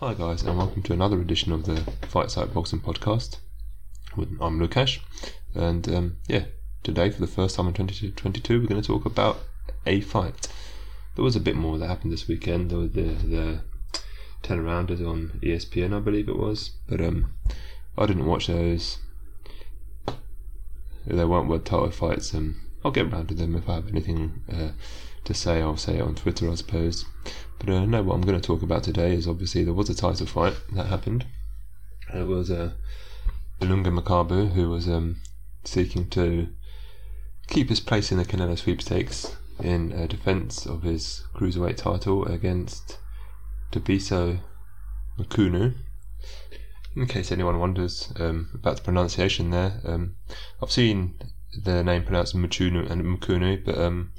Hi guys, and welcome to another edition of the Fight Site Boxing Podcast. I'm Lukasz, and um, yeah, today for the first time in 2022, we're going to talk about a fight. There was a bit more that happened this weekend. Were the the ten rounders on ESPN, I believe it was, but um, I didn't watch those. They weren't world title fights. and I'll get around to them if I have anything uh, to say. I'll say it on Twitter, I suppose. But uh, no, what I'm going to talk about today is obviously there was a title fight that happened. It was uh, Ilunga Makabu who was um, seeking to keep his place in the Canelo sweepstakes in uh, defence of his cruiserweight title against Thabiso Makunu. In case anyone wonders um, about the pronunciation there, um, I've seen the name pronounced Machunu and Mukunu, but um,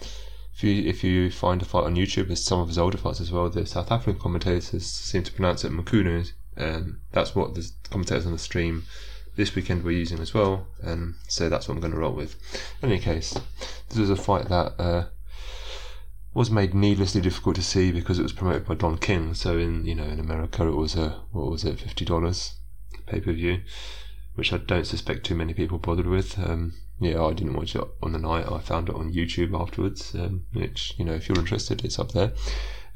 if you if you find a fight on YouTube, there's some of his older fights as well. The South African commentators seem to pronounce it Mukunu, and that's what the commentators on the stream this weekend were using as well, and so that's what I'm going to roll with. In any case, this was a fight that uh, was made needlessly difficult to see because it was promoted by Don King. So in you know in America it was a what was it fifty dollars pay per view, which I don't suspect too many people bothered with. Um, yeah, I didn't watch it on the night. I found it on YouTube afterwards, um, which you know if you're interested, it's up there.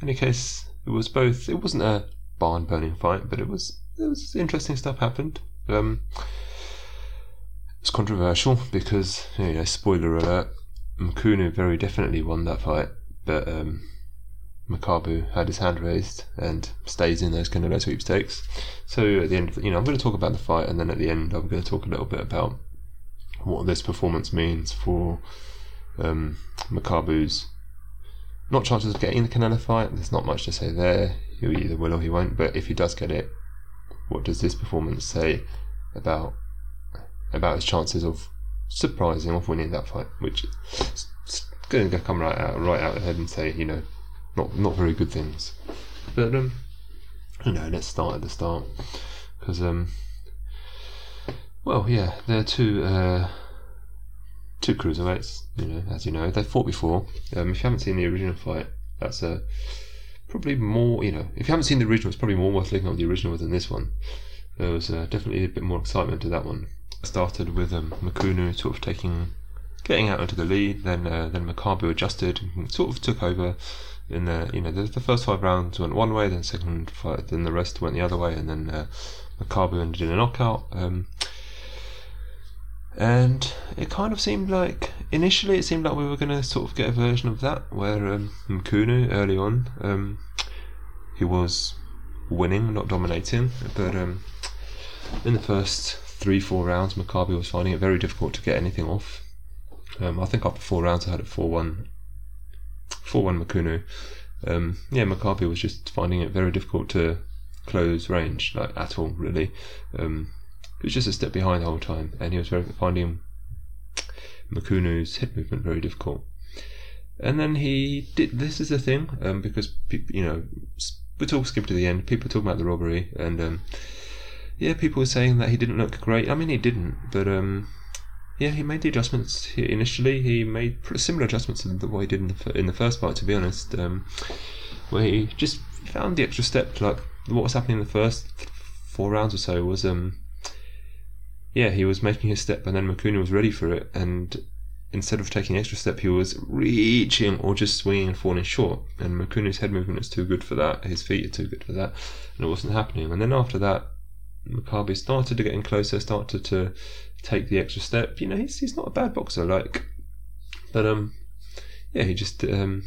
In any case, it was both. It wasn't a barn burning fight, but it was. It was interesting stuff happened. Um, it's controversial because you know, spoiler alert, Mukunu very definitely won that fight, but um, Makabu had his hand raised and stays in those Canelo sweepstakes. So at the end, you know, I'm going to talk about the fight, and then at the end, I'm going to talk a little bit about what this performance means for um, Makabu's not chances of getting the Canelo fight. There's not much to say there. He either will or he won't. But if he does get it, what does this performance say about about his chances of surprising of winning that fight? Which is going to come right out right out ahead and say you know not not very good things. But um, you know, let's start at the start because um, well, yeah, they're two uh, two cruiserweights. You know, as you know, they fought before. Um, if you haven't seen the original fight, that's a uh, probably more. You know, if you haven't seen the original, it's probably more worth looking at the original than this one. There was uh, definitely a bit more excitement to that one. It started with um, Makunu sort of taking, getting out into the lead. Then uh, then Makabu adjusted and sort of took over. In the you know the, the first five rounds went one way, then second fight, then the rest went the other way, and then uh, Makabu ended in a knockout. Um, and it kind of seemed like initially it seemed like we were going to sort of get a version of that where um, Mkunu early on um, he was winning, not dominating, but um, in the first three four rounds, Makabu was finding it very difficult to get anything off. Um, I think after four rounds, I had it four one, four one Makunu. Um, yeah, Makabu was just finding it very difficult to close range, like at all, really. Um, he was just a step behind the whole time, and he was very, finding Makunu's head movement very difficult. And then he did. This is the thing, um, because you know, we talk skip to the end. People talk about the robbery, and um, yeah, people were saying that he didn't look great. I mean, he didn't, but um, yeah, he made the adjustments he, initially. He made similar adjustments to way he did in the, in the first fight, to be honest, um, where he just found the extra step. Like what was happening in the first four rounds or so was um, yeah, he was making his step, and then Makunu was ready for it, and instead of taking extra step, he was reaching or just swinging and falling short. And Makunu's head movement is too good for that. His feet are too good for that, and it wasn't happening. And then after that, Makabu started to get in closer, started to take the extra step. You know, he's he's not a bad boxer, like, but um, yeah, he just um.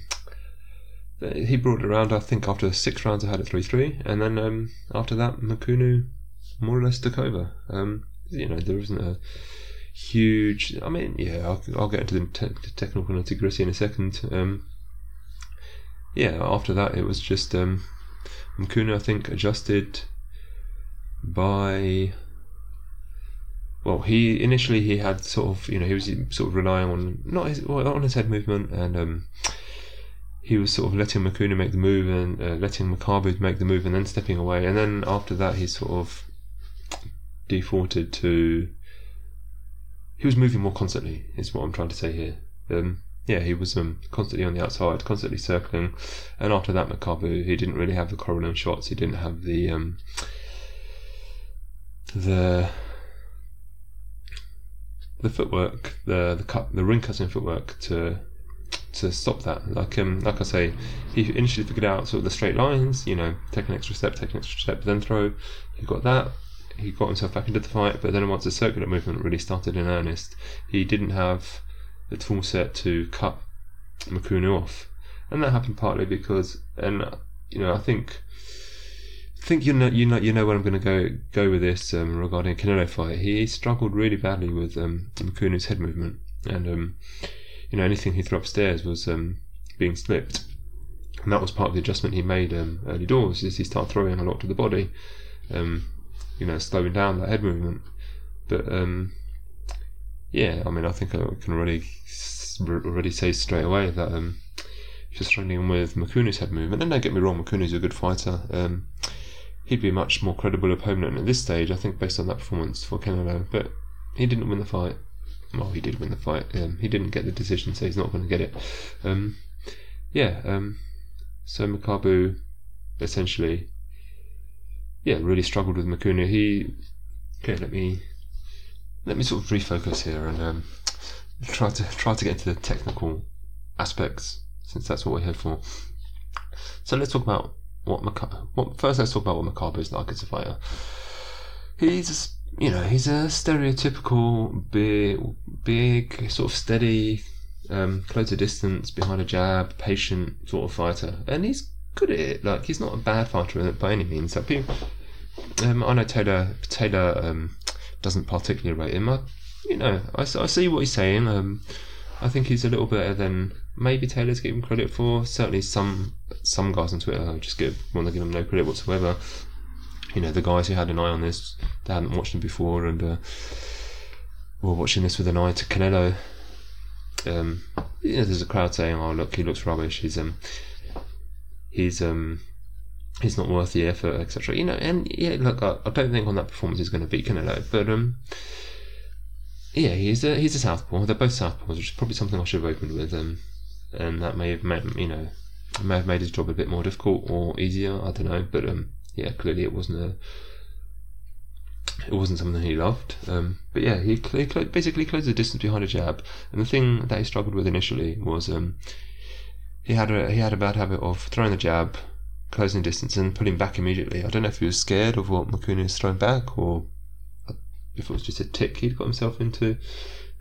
He brought it around. I think after six rounds, I had it three three, and then um, after that, Makunu more or less took over. Um, you know, there isn't a huge. I mean, yeah, I'll, I'll get into the, te- the technical nitty gritty in a second. Um, yeah, after that, it was just um, Mkuna, I think, adjusted by. Well, he initially he had sort of you know he was sort of relying on not his well, on his head movement and um, he was sort of letting Makuna make the move and uh, letting Makabu make the move and then stepping away and then after that he sort of defaulted to he was moving more constantly is what I'm trying to say here um, yeah, he was um, constantly on the outside, constantly circling. And after that, Makabu, he didn't really have the corralling shots. He didn't have the um, the the footwork, the the cut, the ring cutting footwork to to stop that. Like um, like I say, he initially figured out sort of the straight lines, you know, take an extra step, take an extra step, then throw. He got that. He got himself back into the fight, but then once the circular movement really started in earnest, he didn't have the tool set to cut Mukunu off, and that happened partly because, and you know, I think. Think you know you know you know where I'm going to go go with this um, regarding Canelo fight. He struggled really badly with um, Mukunu's head movement, and um, you know anything he threw upstairs was um, being slipped, and that was part of the adjustment he made um, early doors. Is he started throwing a lot to the body, um, you know, slowing down that head movement. But um, yeah, I mean, I think I can already already say straight away that um, just struggling with Mukunu's head movement. And don't get me wrong, Mukunu's a good fighter. Um, he'd be a much more credible opponent at this stage, I think, based on that performance for Canelo. But he didn't win the fight. Well, he did win the fight. Um, he didn't get the decision, so he's not going to get it. Um, yeah. Um, so Makabu, essentially, yeah, really struggled with Mukunu. He okay. Let me let me sort of refocus here and um, try to try to get into the technical aspects since that's what we're here for. So let's talk about what. What, first, let's talk about what Makabu is like as a fighter. He's you know he's a stereotypical big, big sort of steady, um, close a distance behind a jab, patient sort of fighter, and he's good at it. Like he's not a bad fighter by any means. Like people, um, I know Taylor Taylor um, doesn't particularly rate him. I, you know, I, I see what he's saying. Um, I think he's a little better than maybe Taylor's giving credit for. Certainly, some some guys on Twitter just give want to give him no credit whatsoever. You know, the guys who had an eye on this, they hadn't watched him before, and uh, were watching this with an eye to Canelo. Um, you know, there's a crowd saying, "Oh, look, he looks rubbish. He's um, he's um, he's not worth the effort, etc." You know, and yeah, look, I, I don't think on that performance he's going to beat Canelo, but um, yeah, he's a he's a southpaw. They're both southpaws, which is probably something I should have opened with, um, and that may have made you know may have made his job a bit more difficult or easier. I don't know, but um, yeah, clearly it wasn't a it wasn't something he loved. Um, but yeah, he, cl- basically closed the distance behind a jab, and the thing that he struggled with initially was um, he had a he had a bad habit of throwing the jab, closing distance, and pulling back immediately. I don't know if he was scared of what Mukunu was throwing back or if it was just a tick he'd got himself into.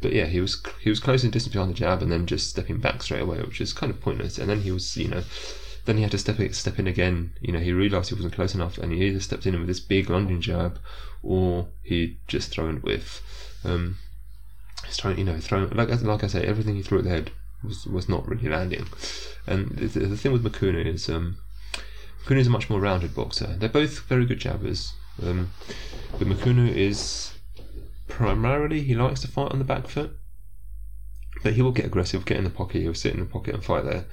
But yeah, he was he was closing distance behind the jab and then just stepping back straight away, which is kind of pointless. And then he was, you know, then he had to step step in again. You know, he realised he wasn't close enough, and he either stepped in with this big lunging jab, or he just thrown with. Um, he's throwing, you know, throwing like like I say, everything he threw at the head was was not really landing. And the, the thing with Mukunu is, um, Mukunu is a much more rounded boxer. They're both very good jabbers, um, but Mukunu is primarily he likes to fight on the back foot, but he will get aggressive, get in the pocket, he'll sit in the pocket and fight there.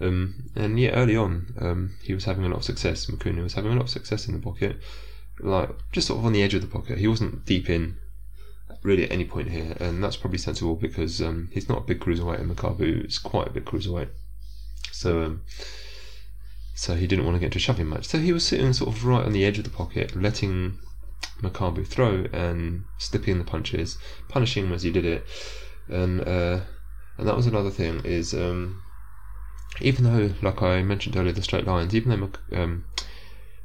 Um, and yeah, early on, um, he was having a lot of success. Mukunu was having a lot of success in the pocket, like just sort of on the edge of the pocket. He wasn't deep in really at any point here, and that's probably sensible because um, he's not a big cruiserweight, and Makabu is quite a big cruiserweight. So, um, so he didn't want to get into a shoving match. So he was sitting sort of right on the edge of the pocket, letting Makabu throw and slipping the punches, punishing him as he did it, and uh, and that was another thing is um, even though, like I mentioned earlier, the straight lines, even though um,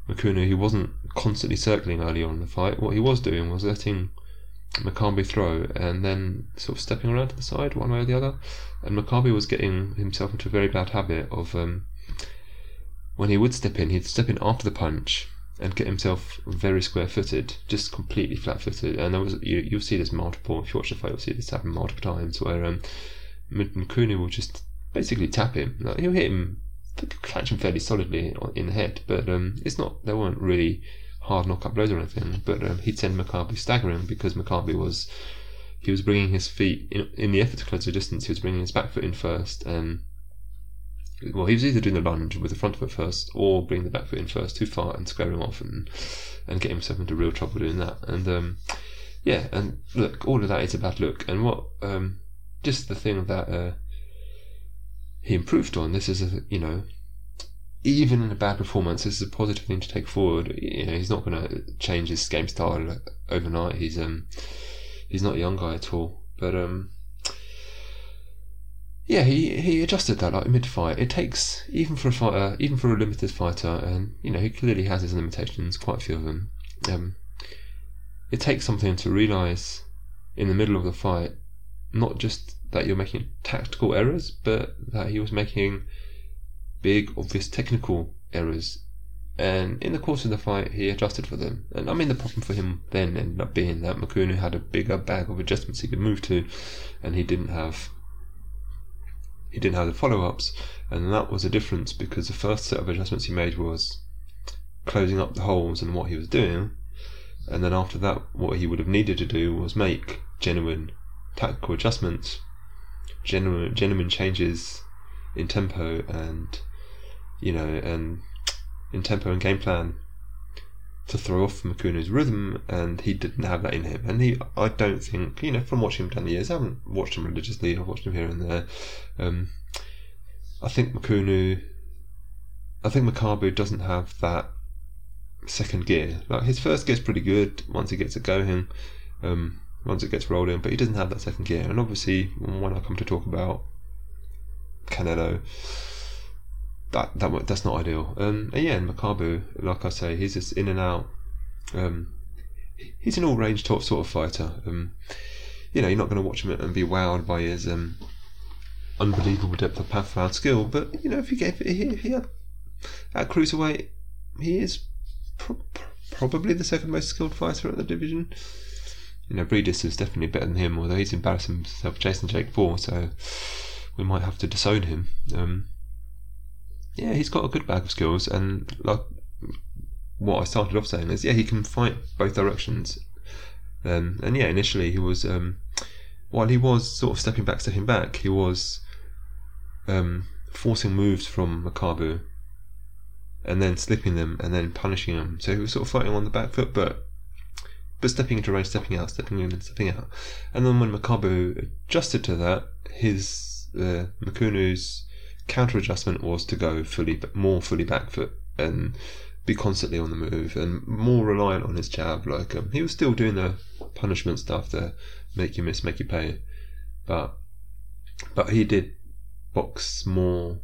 Mukunu he wasn't constantly circling early on in the fight, what he was doing was letting Makabu throw and then sort of stepping around to the side one way or the other, and Makabu was getting himself into a very bad habit of um, when he would step in, he'd step in after the punch and get himself very square footed, just completely flat footed. And there was you you'll see this multiple if you watch the fight, you'll see this happen multiple times where um Mukunu will just basically tap him. Like, he'll hit him catch him fairly solidly in the head, but um, it's not they weren't really hard knockout blows or anything. But um, he'd send Makabu staggering because Makabu was he was bringing his feet in, in the effort to close the distance. He was bringing his back foot in first, and well, he was either doing the lunge with the front foot first or bringing the back foot in first too far and squaring off and and getting himself into real trouble doing that. And um, yeah, and look, all of that is a bad look. And what um, just the thing that uh, he improved on. This is a you know even in a bad performance, this is a positive thing to take forward. You know, he's not going to change his game style overnight. He's um, he's not a young guy at all. But um, yeah, he he adjusted that like mid fight. It takes even for a fighter, even for a limited fighter, and you know he clearly has his limitations, quite a few of them. Um, it takes something to realize in the middle of the fight, not just that you're making tactical errors, but that he was making big, obvious technical errors. And in the course of the fight, he adjusted for them. And I mean, the problem for him then ended up being that Mukunu had a bigger bag of adjustments he could move to, and he didn't have he didn't have the follow ups. And that was a difference because the first set of adjustments he made was closing up the holes and what he was doing. And then after that, what he would have needed to do was make genuine tactical adjustments, genuine, genuine changes in tempo and you know, and in tempo and game plan to throw off Mukunu's rhythm, and he didn't have that in him. And he, I don't think, you know, from watching him down the years, I haven't watched him religiously. I've watched him here and there. Um, I think Mukunu, I think Makabu doesn't have that second gear. Like his first gear's pretty good once he gets it going, um, once it gets rolling, but he doesn't have that second gear. And obviously, when I come to talk about Canelo, that that that's not ideal. Um, and yeah, and Makabu, like I say, he's just in and out. Um, he's an all-range top sort of fighter. Um, you know, you're not going to watch him and be wowed by his um, unbelievable depth of path skill, but you know, if you gave he, he had, at cruiserweight, he is pro- probably the second most skilled fighter at the division. You know, Briedis is definitely better than him, although he's embarrassed himself chasing Jake Paul, so we might have to disown him. Um, yeah, he's got a good bag of skills, and like what I started off saying is, yeah, he can fight both directions. Um, and yeah, initially he was, um, while he was sort of stepping back, stepping back, he was um, forcing moves from Makabu, and then slipping them, and then punishing them. So he was sort of fighting on the back foot, but but stepping into range, stepping out, stepping in, and stepping out. And then when Makabu adjusted to that, his uh, Mukunu's counter adjustment was to go fully more fully back foot and be constantly on the move and more reliant on his jab. Like um, he was still doing the punishment stuff to make you miss, make you pay, but but he did box more.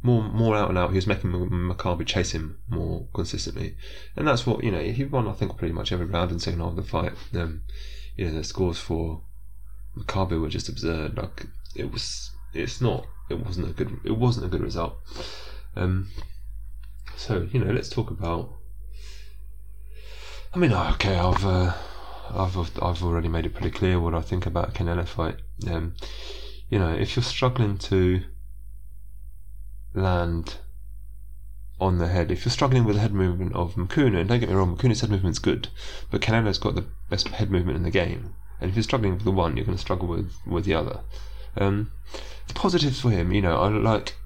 More, more out and out. He was making Makabu chase him more consistently, and that's what you know. He won, I think, pretty much every round in the second half of the fight. Um, you know, the scores for Makabu were just absurd. Like it was, it's not it wasn't a good it wasn't a good result. Um, so you know, let's talk about. I mean, okay, I've uh, I've I've already made it pretty clear what I think about a Canelo fight. Um, you know, if you're struggling to land on the head, if you're struggling with the head movement of Mukunu, and don't get me wrong, Mukunu's head movement's good, but Canelo's got the best head movement in the game. And if you're struggling with the one, you're going to struggle with, with the other. Um, positives for him, you know, I like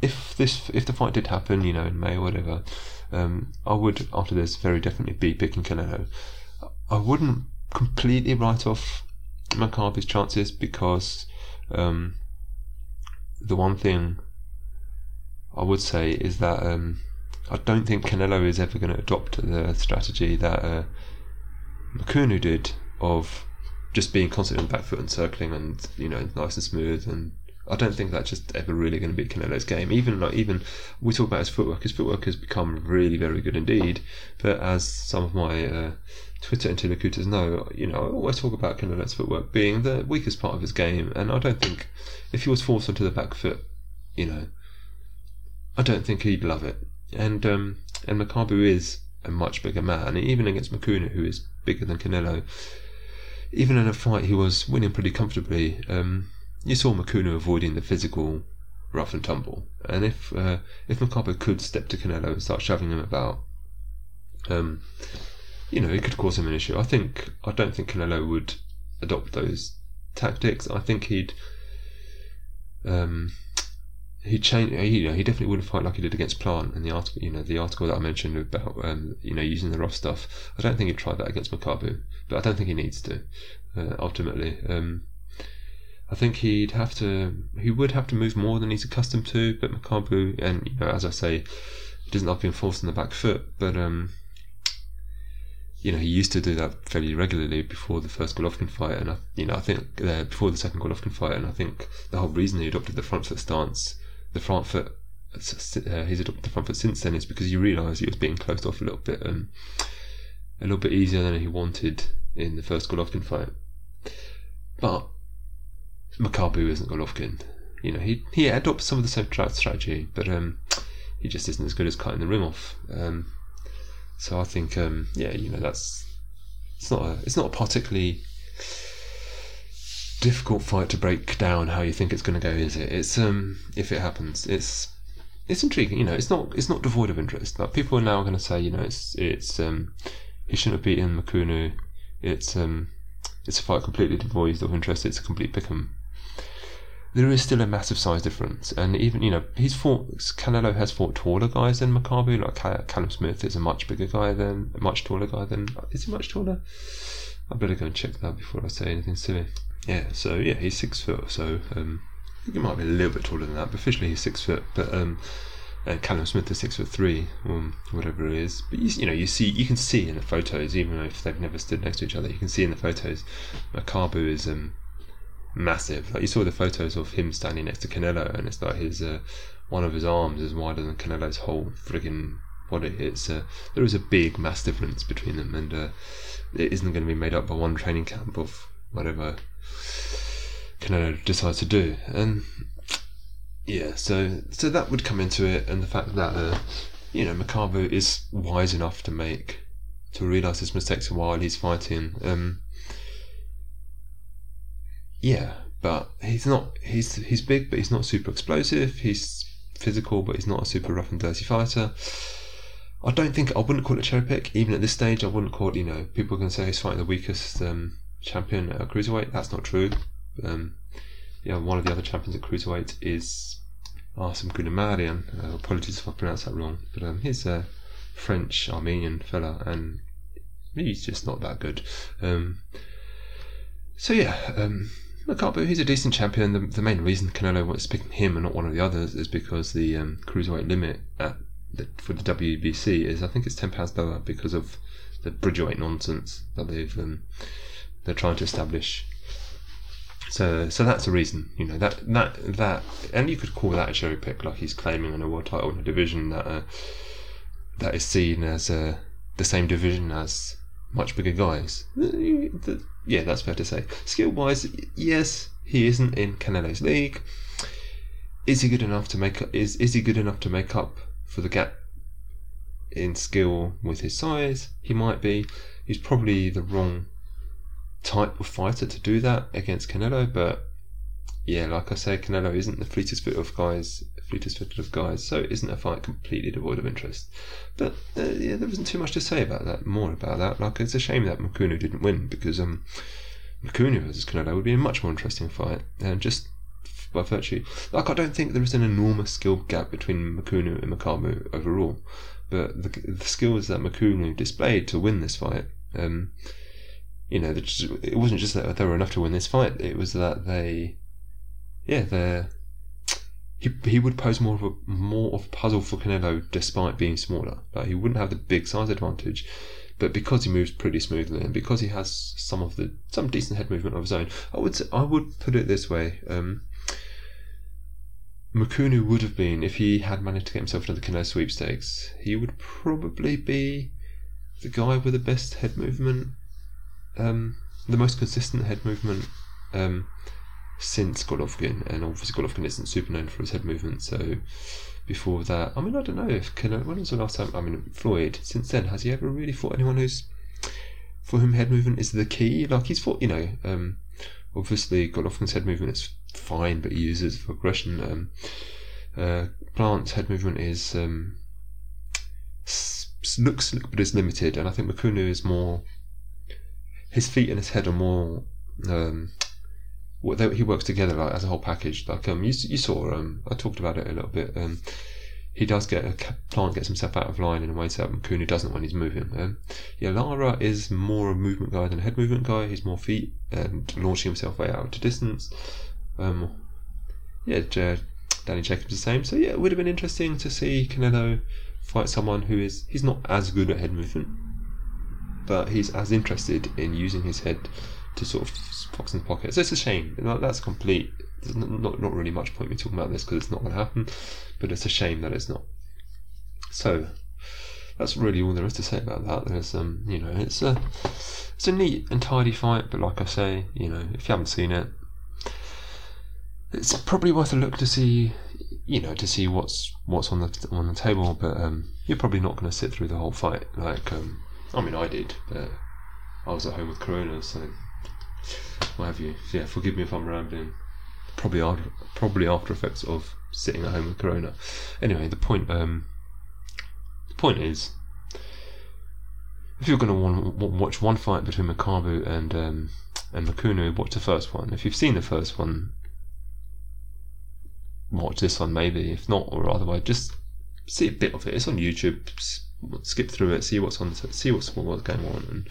if this if the fight did happen, you know, in May or whatever, um, I would after this very definitely be picking Canelo. I wouldn't completely write off Makabu's chances because um, the one thing I would say is that um, I don't think Canelo is ever going to adopt the strategy that uh, Mukunu did of just being constantly on the back foot and circling and you know nice and smooth and I don't think that's just ever really going to be Canelo's game. Even like even we talk about his footwork. His footwork has become really very good indeed. But as some of my uh, Twitter interlocutors know, you know, I always talk about Canelo's footwork being the weakest part of his game. And I don't think if he was forced onto the back foot, you know, I don't think he'd love it. And um, and Makabu is a much bigger man, even against Mukunu, who is bigger than Canelo. Even in a fight, he was winning pretty comfortably. Um, you saw Mukunu avoiding the physical rough and tumble, and if uh, if Makabu could step to Canelo and start shoving him about, um, you know, it could cause him an issue. I think I don't think Canelo would adopt those tactics. I think he'd um, he changed. He, you know, he definitely wouldn't fight like he did against Plant. And the article, you know, the article that I mentioned about, um, you know, using the rough stuff. I don't think he'd try that against Makabu, but I don't think he needs to. Uh, ultimately, um, I think he'd have to he would have to move more than he's accustomed to. But Makabu, and you know, as I say, he doesn't like being forced on the back foot. But um, you know, he used to do that fairly regularly before the first Golovkin fight, and I, you know, I think uh, before the second Golovkin fight, and I think the whole reason he adopted the front foot stance, the front foot, uh, he's adopted the front foot since then is because he realised he was being closed off a little bit, um, a little bit easier than he wanted in the first Golovkin fight. But Makabu isn't Golovkin. You know, he he adopts some of the same strategy, but um, he just isn't as good as cutting the ring off. Um, so I think, um, yeah, you know, that's it's not a it's not a particularly difficult fight to break down how you think it's going to go, is it? It's um, if it happens, it's it's intriguing. You know, it's not it's not devoid of interest. Like people are now going to say, you know, it's it's um, he shouldn't have beaten Mchunu. It's um, it's a fight completely devoid of interest. It's a complete pick'em there is still a massive size difference. And even, you know, he's fought, Canelo has fought taller guys than Makabu. Like Callum Smith is a much bigger guy than, much taller guy than, is he much taller? I better go and check that before I say anything silly. Yeah, so yeah, he's six foot, so um, I think he might be a little bit taller than that, but officially he's six foot. But um, and Callum Smith is six foot three, or whatever it is. But you, you know, you see, you can see in the photos, even if they've never stood next to each other, you can see in the photos, Makabu is um, massive. Like you saw the photos of him standing next to Canelo, and it's like his uh, one of his arms is wider than Canelo's whole frigging body. It's uh, there is a big mass difference between them, and uh, it isn't going to be made up by one training camp of whatever Canelo decides to do. And yeah, so so that would come into it, and the fact that uh, you know Makabu is wise enough to make to realize his mistakes while he's fighting. Um, yeah, but he's not. He's he's big, but he's not super explosive. He's physical, but he's not a super rough and dirty fighter. I don't think I wouldn't call it a cherry pick. Even at this stage, I wouldn't call it. You know, people can say he's fighting the weakest um, champion at cruiserweight. That's not true. Um, yeah, one of the other champions at cruiserweight is Arsen Goulamirian. Uh, apologies if I pronounced that wrong, but um, he's a French Armenian fella, and he's just not that good. Um, so yeah, Makabu, he's a decent champion. The, the main reason Canelo wants to pick him and not one of the others is because the um, cruiserweight limit the, for the WBC is I think it's ten pounds lower because of the bridgerweight nonsense that they've um, they're trying to establish. So so that's a reason, you know that that that, and you could call that a cherry pick, like he's claiming an world title in a division that uh, that is seen as uh, the same division as much bigger guys. Yeah, that's fair to say. Skill wise, yes, he isn't in Canelo's league. Is he good enough to make is is he good enough to make up for the gap in skill with his size? He might be. He's probably the wrong type of fighter to do that against Canelo, but yeah, like I say, Canelo isn't the fleetest foot of guys, fleetest footed of guys, so it isn't a fight completely devoid of interest. But uh, yeah, there wasn't too much to say about that, more about that. Like it's a shame that Mchunu didn't win because um, Mchunu versus Canelo would be a much more interesting fight, and just by virtue, like I don't think there is an enormous skill gap between Mchunu and Makabu overall, but the, the skills that Mchunu displayed to win this fight. Um, you know, it wasn't just that they were enough to win this fight. It was that they yeah, they're he he would pose more of a more of a puzzle for Canelo despite being smaller. Like he wouldn't have the big size advantage, but because he moves pretty smoothly and because he has some of the some decent head movement of his own, I would I would put it this way. Um, would have been if he had managed to get himself into the Canelo sweepstakes. He would probably be the guy with the best head movement, um, the most consistent head movement. Um, since Golovkin, and obviously Golovkin isn't super known for his head movement. So before that, I mean, I don't know if Canelo, when was the last time? I mean, Floyd. Since then, has he ever really fought anyone who's for whom head movement is the key? Like he's fought, you know, um, obviously Golovkin's head movement is fine, but he uses for aggression. Um, uh, Plant's head movement is um, looks but is limited, and I think Mchunu is more. His feet and his head are more um, they, he works together like as a whole package. Like um, you, you saw um, I talked about it a little bit. Um, he does get a Plant gets himself out of line in a way that Mchunu doesn't when he's moving. Um, yeah, Lara is more a movement guy than a head movement guy. He's more feet and launching himself way out to distance. Um, yeah, Danny Jacobs the same. So yeah, it would have been interesting to see Canelo fight someone who is he's not as good at head movement, but he's as interested in using his head to sort of pocket. So it's a shame. That's complete. Not not really much point me talking about this because it's not going to happen, but it's a shame that it's not. So that's really all there is to say about that. There's um, you know, it's a it's a neat and tidy fight, but like I say, you know, if you haven't seen it, it's probably worth a look to see, you know, to see what's what's on the on the table. But um, you're probably not going to sit through the whole fight. Like, um, I mean, I did, but I was at home with Corona, so what have you? Yeah, forgive me if I'm rambling. Probably after, probably after effects of sitting at home with Corona. Anyway, the point um, the point is, if you're going to want watch one fight between Makabu and um, and Mchunu, watch the first one. If you've seen the first one, watch this one maybe. If not, or otherwise, just see a bit of it. It's on YouTube. Skip through it, see what's on, see what's what's going on, and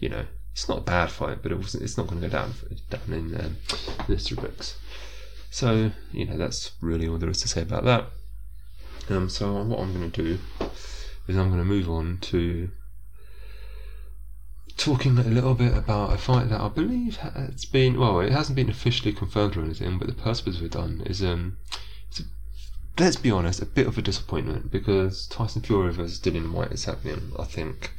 you know, it's not a bad fight, but it wasn't. It's not going to go down down in um, this books. So you know, that's really all there is to say about that. Um, so what I'm going to do is I'm going to move on to talking a little bit about a fight that I believe has been well, it hasn't been officially confirmed or anything, but the purpose we've done is um, let's be honest, a bit of a disappointment because Tyson Fury versus Dillian Whyte is happening. I think,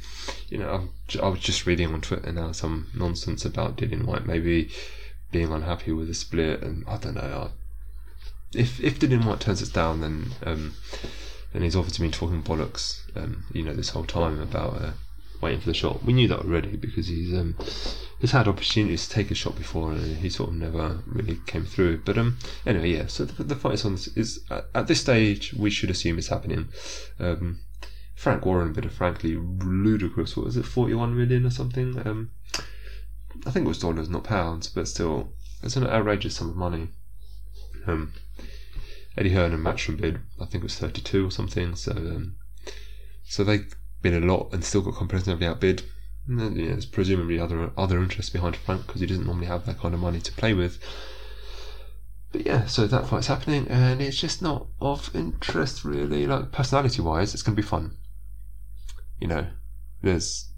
you know, I'm, was just reading on Twitter now some nonsense about Dillian Whyte maybe being unhappy with the split, and I don't know. I, if if Dillian Whyte turns us down, then um, then he's obviously been talking bollocks, um, you know, this whole time about. Uh, waiting for the shot. We knew that already because he's um, he's had opportunities to take a shot before and he sort of never really came through. But um, anyway, yeah. So the, the fight is on is at, at, this stage we should assume it's happening. Um, Frank Warren bid a frankly ludicrous. What was it, forty-one million or something? Um, I think it was dollars, not pounds, but still, it's an outrageous sum of money. Um, Eddie Hearn and Matchroom bid, I think it was thirty-two or something. So, um, so they been a lot and still got comprehensively outbid. Then, you there's presumably other other interests behind Frank because he doesn't normally have that kind of money to play with. But yeah, so that fight's happening, and it's just not of interest really. Like personality wise, it's going to be fun. You know, there's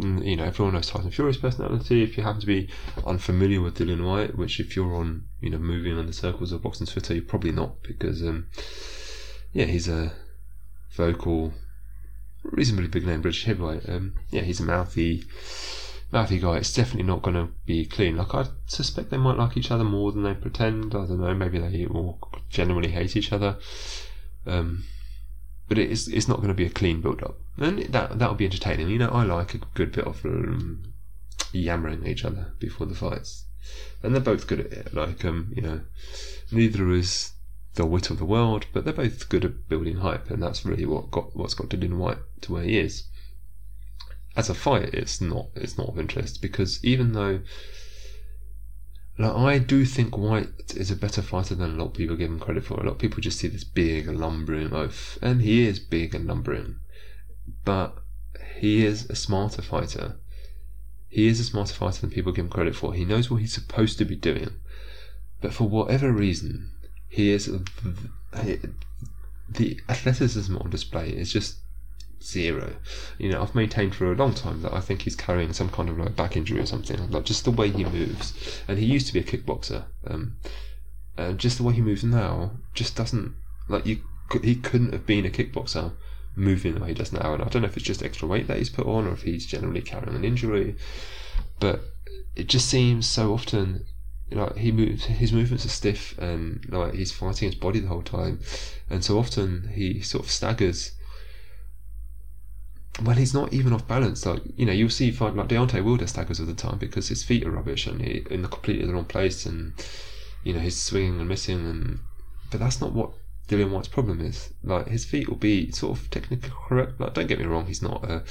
mm, you know, everyone knows Tyson Fury's personality. If you happen to be unfamiliar with Dillian Whyte, which if you're on, you know, moving on the circles of boxing Twitter, you're probably not because, um, yeah, he's a vocal, reasonably big name British heavyweight. Um, yeah, he's a mouthy, mouthy guy. It's definitely not going to be clean. Like I suspect they might like each other more than they pretend. I don't know. Maybe they all genuinely hate each other. Um, but it's it's not going to be a clean build up, and that that'll be entertaining. You know, I like a good bit of um, yammering each other before the fights, and they're both good at it. Like um, you know, neither is the wit of the world, but they're both good at building hype, and that's really what got what's got Dillian Whyte to where he is. As a fight, it's not it's not of interest because even though like, I do think Whyte is a better fighter than a lot of people give him credit for. A lot of people just see this big lumbering oaf, and he is big and lumbering, but he is a smarter fighter. He is a smarter fighter than people give him credit for. He knows what he's supposed to be doing, but for whatever reason, he is the athleticism on display is just zero. You know, I've maintained for a long time that I think he's carrying some kind of like back injury or something. Like just the way he moves, and he used to be a kickboxer. Um, and just the way he moves now just doesn't like you. He couldn't have been a kickboxer moving the way he does now. And I don't know if it's just extra weight that he's put on or if he's generally carrying an injury, but it just seems so often like he moves, his movements are stiff, and like he's fighting his body the whole time, and so often he sort of staggers. Well, he's not even off balance. Like you know, you'll see fight like Deontay Wilder staggers all the time because his feet are rubbish and he in the completely the wrong place, and you know he's swinging and missing, and but that's not what Dillian Whyte's problem is. Like his feet will be sort of technically correct. Like don't get me wrong, he's not a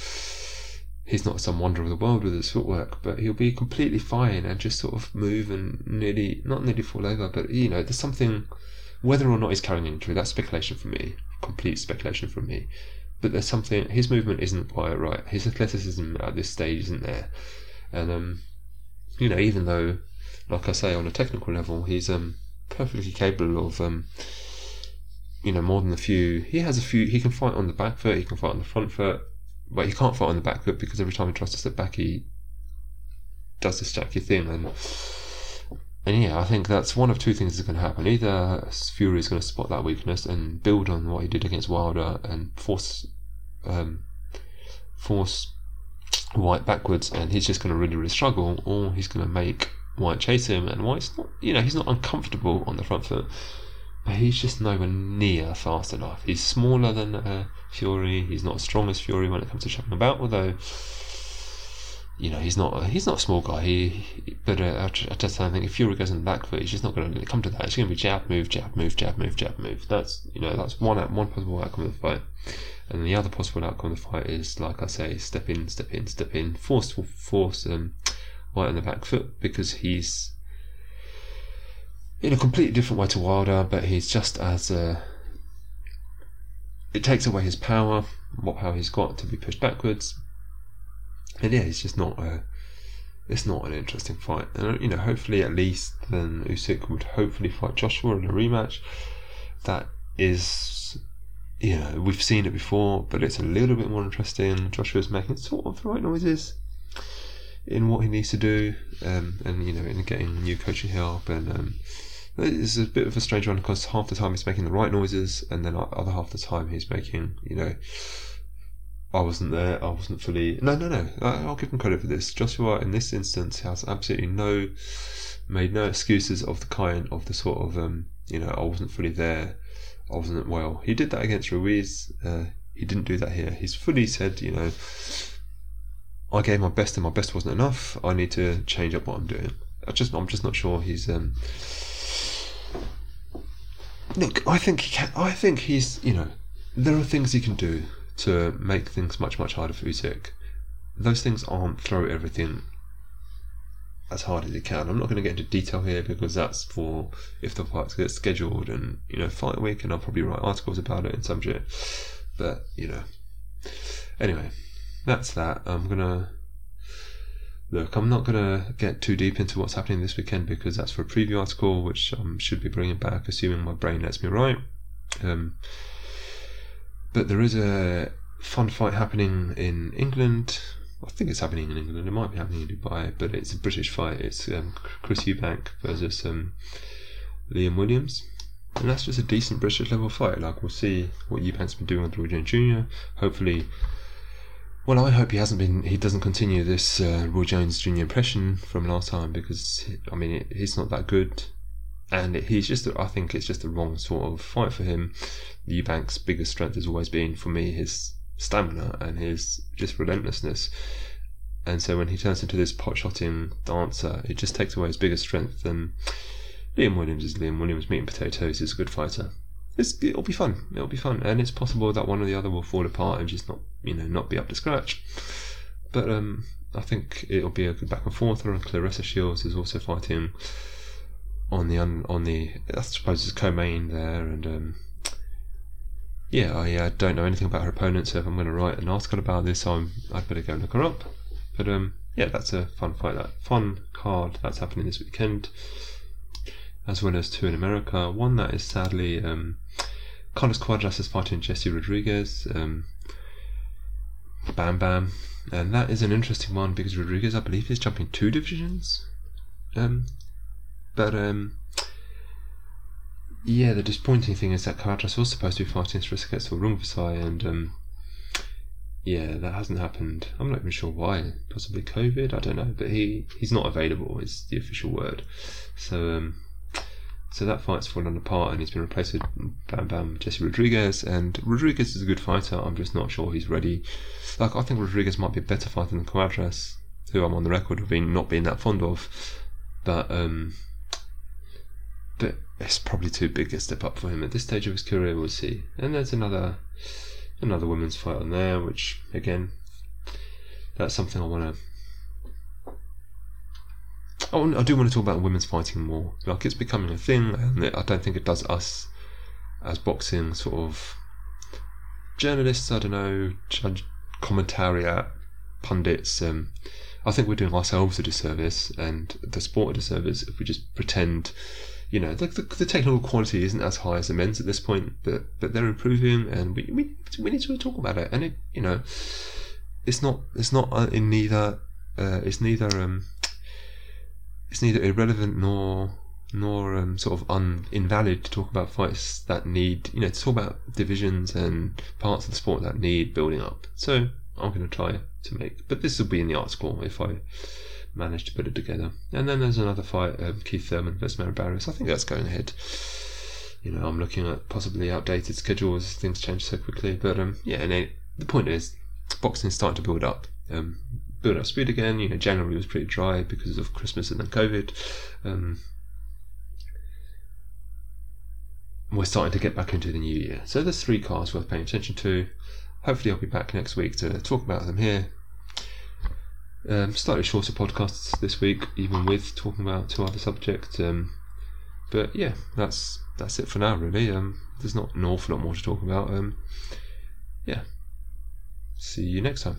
he's not some wonder of the world with his footwork, but he'll be completely fine and just sort of move and nearly, not nearly fall over, but you know, there's something, whether or not he's carrying injury, that's speculation from me, complete speculation from me. But there's something, his movement isn't quite right. His athleticism at this stage isn't there. And, um, you know, even though, like I say, on a technical level, he's um, perfectly capable of, um, you know, more than a few. He has a few. He can fight on the back foot. He can fight on the front foot, but he can't fight on the back foot because every time he tries to step back, he does this jacky thing. And and yeah, I think that's one of two things going to happen. Either Fury is going to spot that weakness and build on what he did against Wilder and force um, force Whyte backwards, and he's just going to really, really struggle, or he's going to make Whyte chase him, and Whyte's not, you know, he's not uncomfortable on the front foot, but he's just nowhere near fast enough. He's smaller than uh, Fury. He's not as strong as Fury when it comes to shoving about, although you know, he's not he's not a small guy. He, but uh, I just don't think if Fury goes on the back foot, he's just not going to come to that. It's going to be jab, move, jab, move, jab, move, jab, move. That's you know that's one one possible outcome of the fight, and the other possible outcome of the fight is like I say, step in, step in, step in, force force um, Whyte on the back foot because he's in a completely different way to Wilder, but he's just as uh, it takes away his power, what power he's got to be pushed backwards and yeah, it's just not a. It's not an interesting fight, and you know, hopefully, at least then Usyk would hopefully fight Joshua in a rematch. That is, you know, we've seen it before, but it's a little bit more interesting. Joshua's making sort of the right noises in what he needs to do, um, and you know, in getting new coaching help, and um, it's a bit of a strange one because half the time he's making the right noises, and then other half the time he's making, you know I wasn't there. I wasn't fully. No, no, no. I'll give him credit for this. Joshua, in this instance, has absolutely no made no excuses of the kind of the sort of um, you know I wasn't fully there. I wasn't well. He did that against Ruiz. Uh, he didn't do that here. He's fully said, you know, I gave my best and my best wasn't enough. I need to change up what I'm doing. I just, I'm just not sure he's. Um, look, I think he can. I think he's. You know, there are things he can do to make things much, much harder for Usyk. Those things aren't throw everything as hard as you can. I'm not going to get into detail here because that's for if the fights get scheduled and you know fight week, and I'll probably write articles about it in some shit. But you know, anyway, that's that. I'm gonna look. I'm not gonna get too deep into what's happening this weekend because that's for a preview article, which I um, should be bringing back, assuming my brain lets me write. Um, but there is a fun fight happening in England. I think it's happening in England. It might be happening in Dubai, but it's a British fight. It's um, Chris Eubank versus um, Liam Williams. And that's just a decent British level fight. Like, we'll see what Eubank's been doing with Roy Jones Jr. Hopefully, well, I hope he hasn't been, he doesn't continue this uh, Roy Jones Jr. impression from last time because, I mean, it, he's not that good and he's just I think it's just the wrong sort of fight for him. Eubank's biggest strength has always been for me his stamina and his just relentlessness. And so when he turns into this pot shotting dancer, it just takes away his biggest strength. And Liam Williams is Liam Williams. Meat and potatoes is a good fighter. It's, it'll be fun. It'll be fun, and it's possible that one or the other will fall apart and just not, you know, not be up to scratch. But um, I think it'll be a good back and forth. And Claressa Shields is also fighting on the on the I suppose it's co-main there, and um, yeah, I uh, don't know anything about her opponent, so if I'm going to write an article about this, I'm I'd better go and look her up. But um, yeah, that's a fun fight, that fun card that's happening this weekend, as well as two in America. One that is sadly um, Carlos Cuadras is fighting Jesse Rodriguez. Um, Bam Bam, and that is an interesting one because Rodriguez, I believe, is jumping two divisions. Um, but um, yeah, the disappointing thing is that Cuadras was supposed to be fighting Srisaket Rungvisai, and um, yeah, that hasn't happened. I'm not even sure why. Possibly COVID. I don't know, but he he's not available. Is the official word. So um, so that fight's fallen apart, and he's been replaced with Bam Bam Jesse Rodriguez. And Rodriguez is a good fighter. I'm just not sure he's ready. Like I think Rodriguez might be a better fighter than Cuadras, who I'm on the record of being not being that fond of. But um, it's probably too big a step up for him at this stage of his career. We'll see. And there's another another women's fight on there, which again, that's something I want to. I do want to talk about women's fighting more. Like it's becoming a thing, and I don't think it does us as boxing sort of journalists. I don't know, judge, commentariat, pundits. Um, I think we're doing ourselves a disservice and the sport a disservice if we just pretend. You know, the, the, the technical quality isn't as high as the men's at this point, but but they're improving, and we we, we need to talk about it. And it, you know, it's not it's not uh, in neither uh, it's neither um, it's neither irrelevant nor nor um, sort of un, invalid to talk about fights that need you know to talk about divisions and parts of the sport that need building up. So I'm going to try to make, but this will be in the article if I manage to put it together. And then there's another fight, um, Keith Thurman versus Mario Barrios. I think that's going ahead. You know, I'm looking at possibly outdated schedules. Things change so quickly, but um, yeah. And it, the point is, boxing is starting to build up. Um, build up speed again. You know, January was pretty dry because of Christmas and then COVID. Um, we're starting to get back into the new year. So there's three cars worth paying attention to. Hopefully, I'll be back next week to talk about them here. Um, slightly shorter podcasts this week, even with talking about two other subjects. Um, but yeah, that's that's it for now. Really, um, there's not an awful lot more to talk about. Um, yeah, see you next time.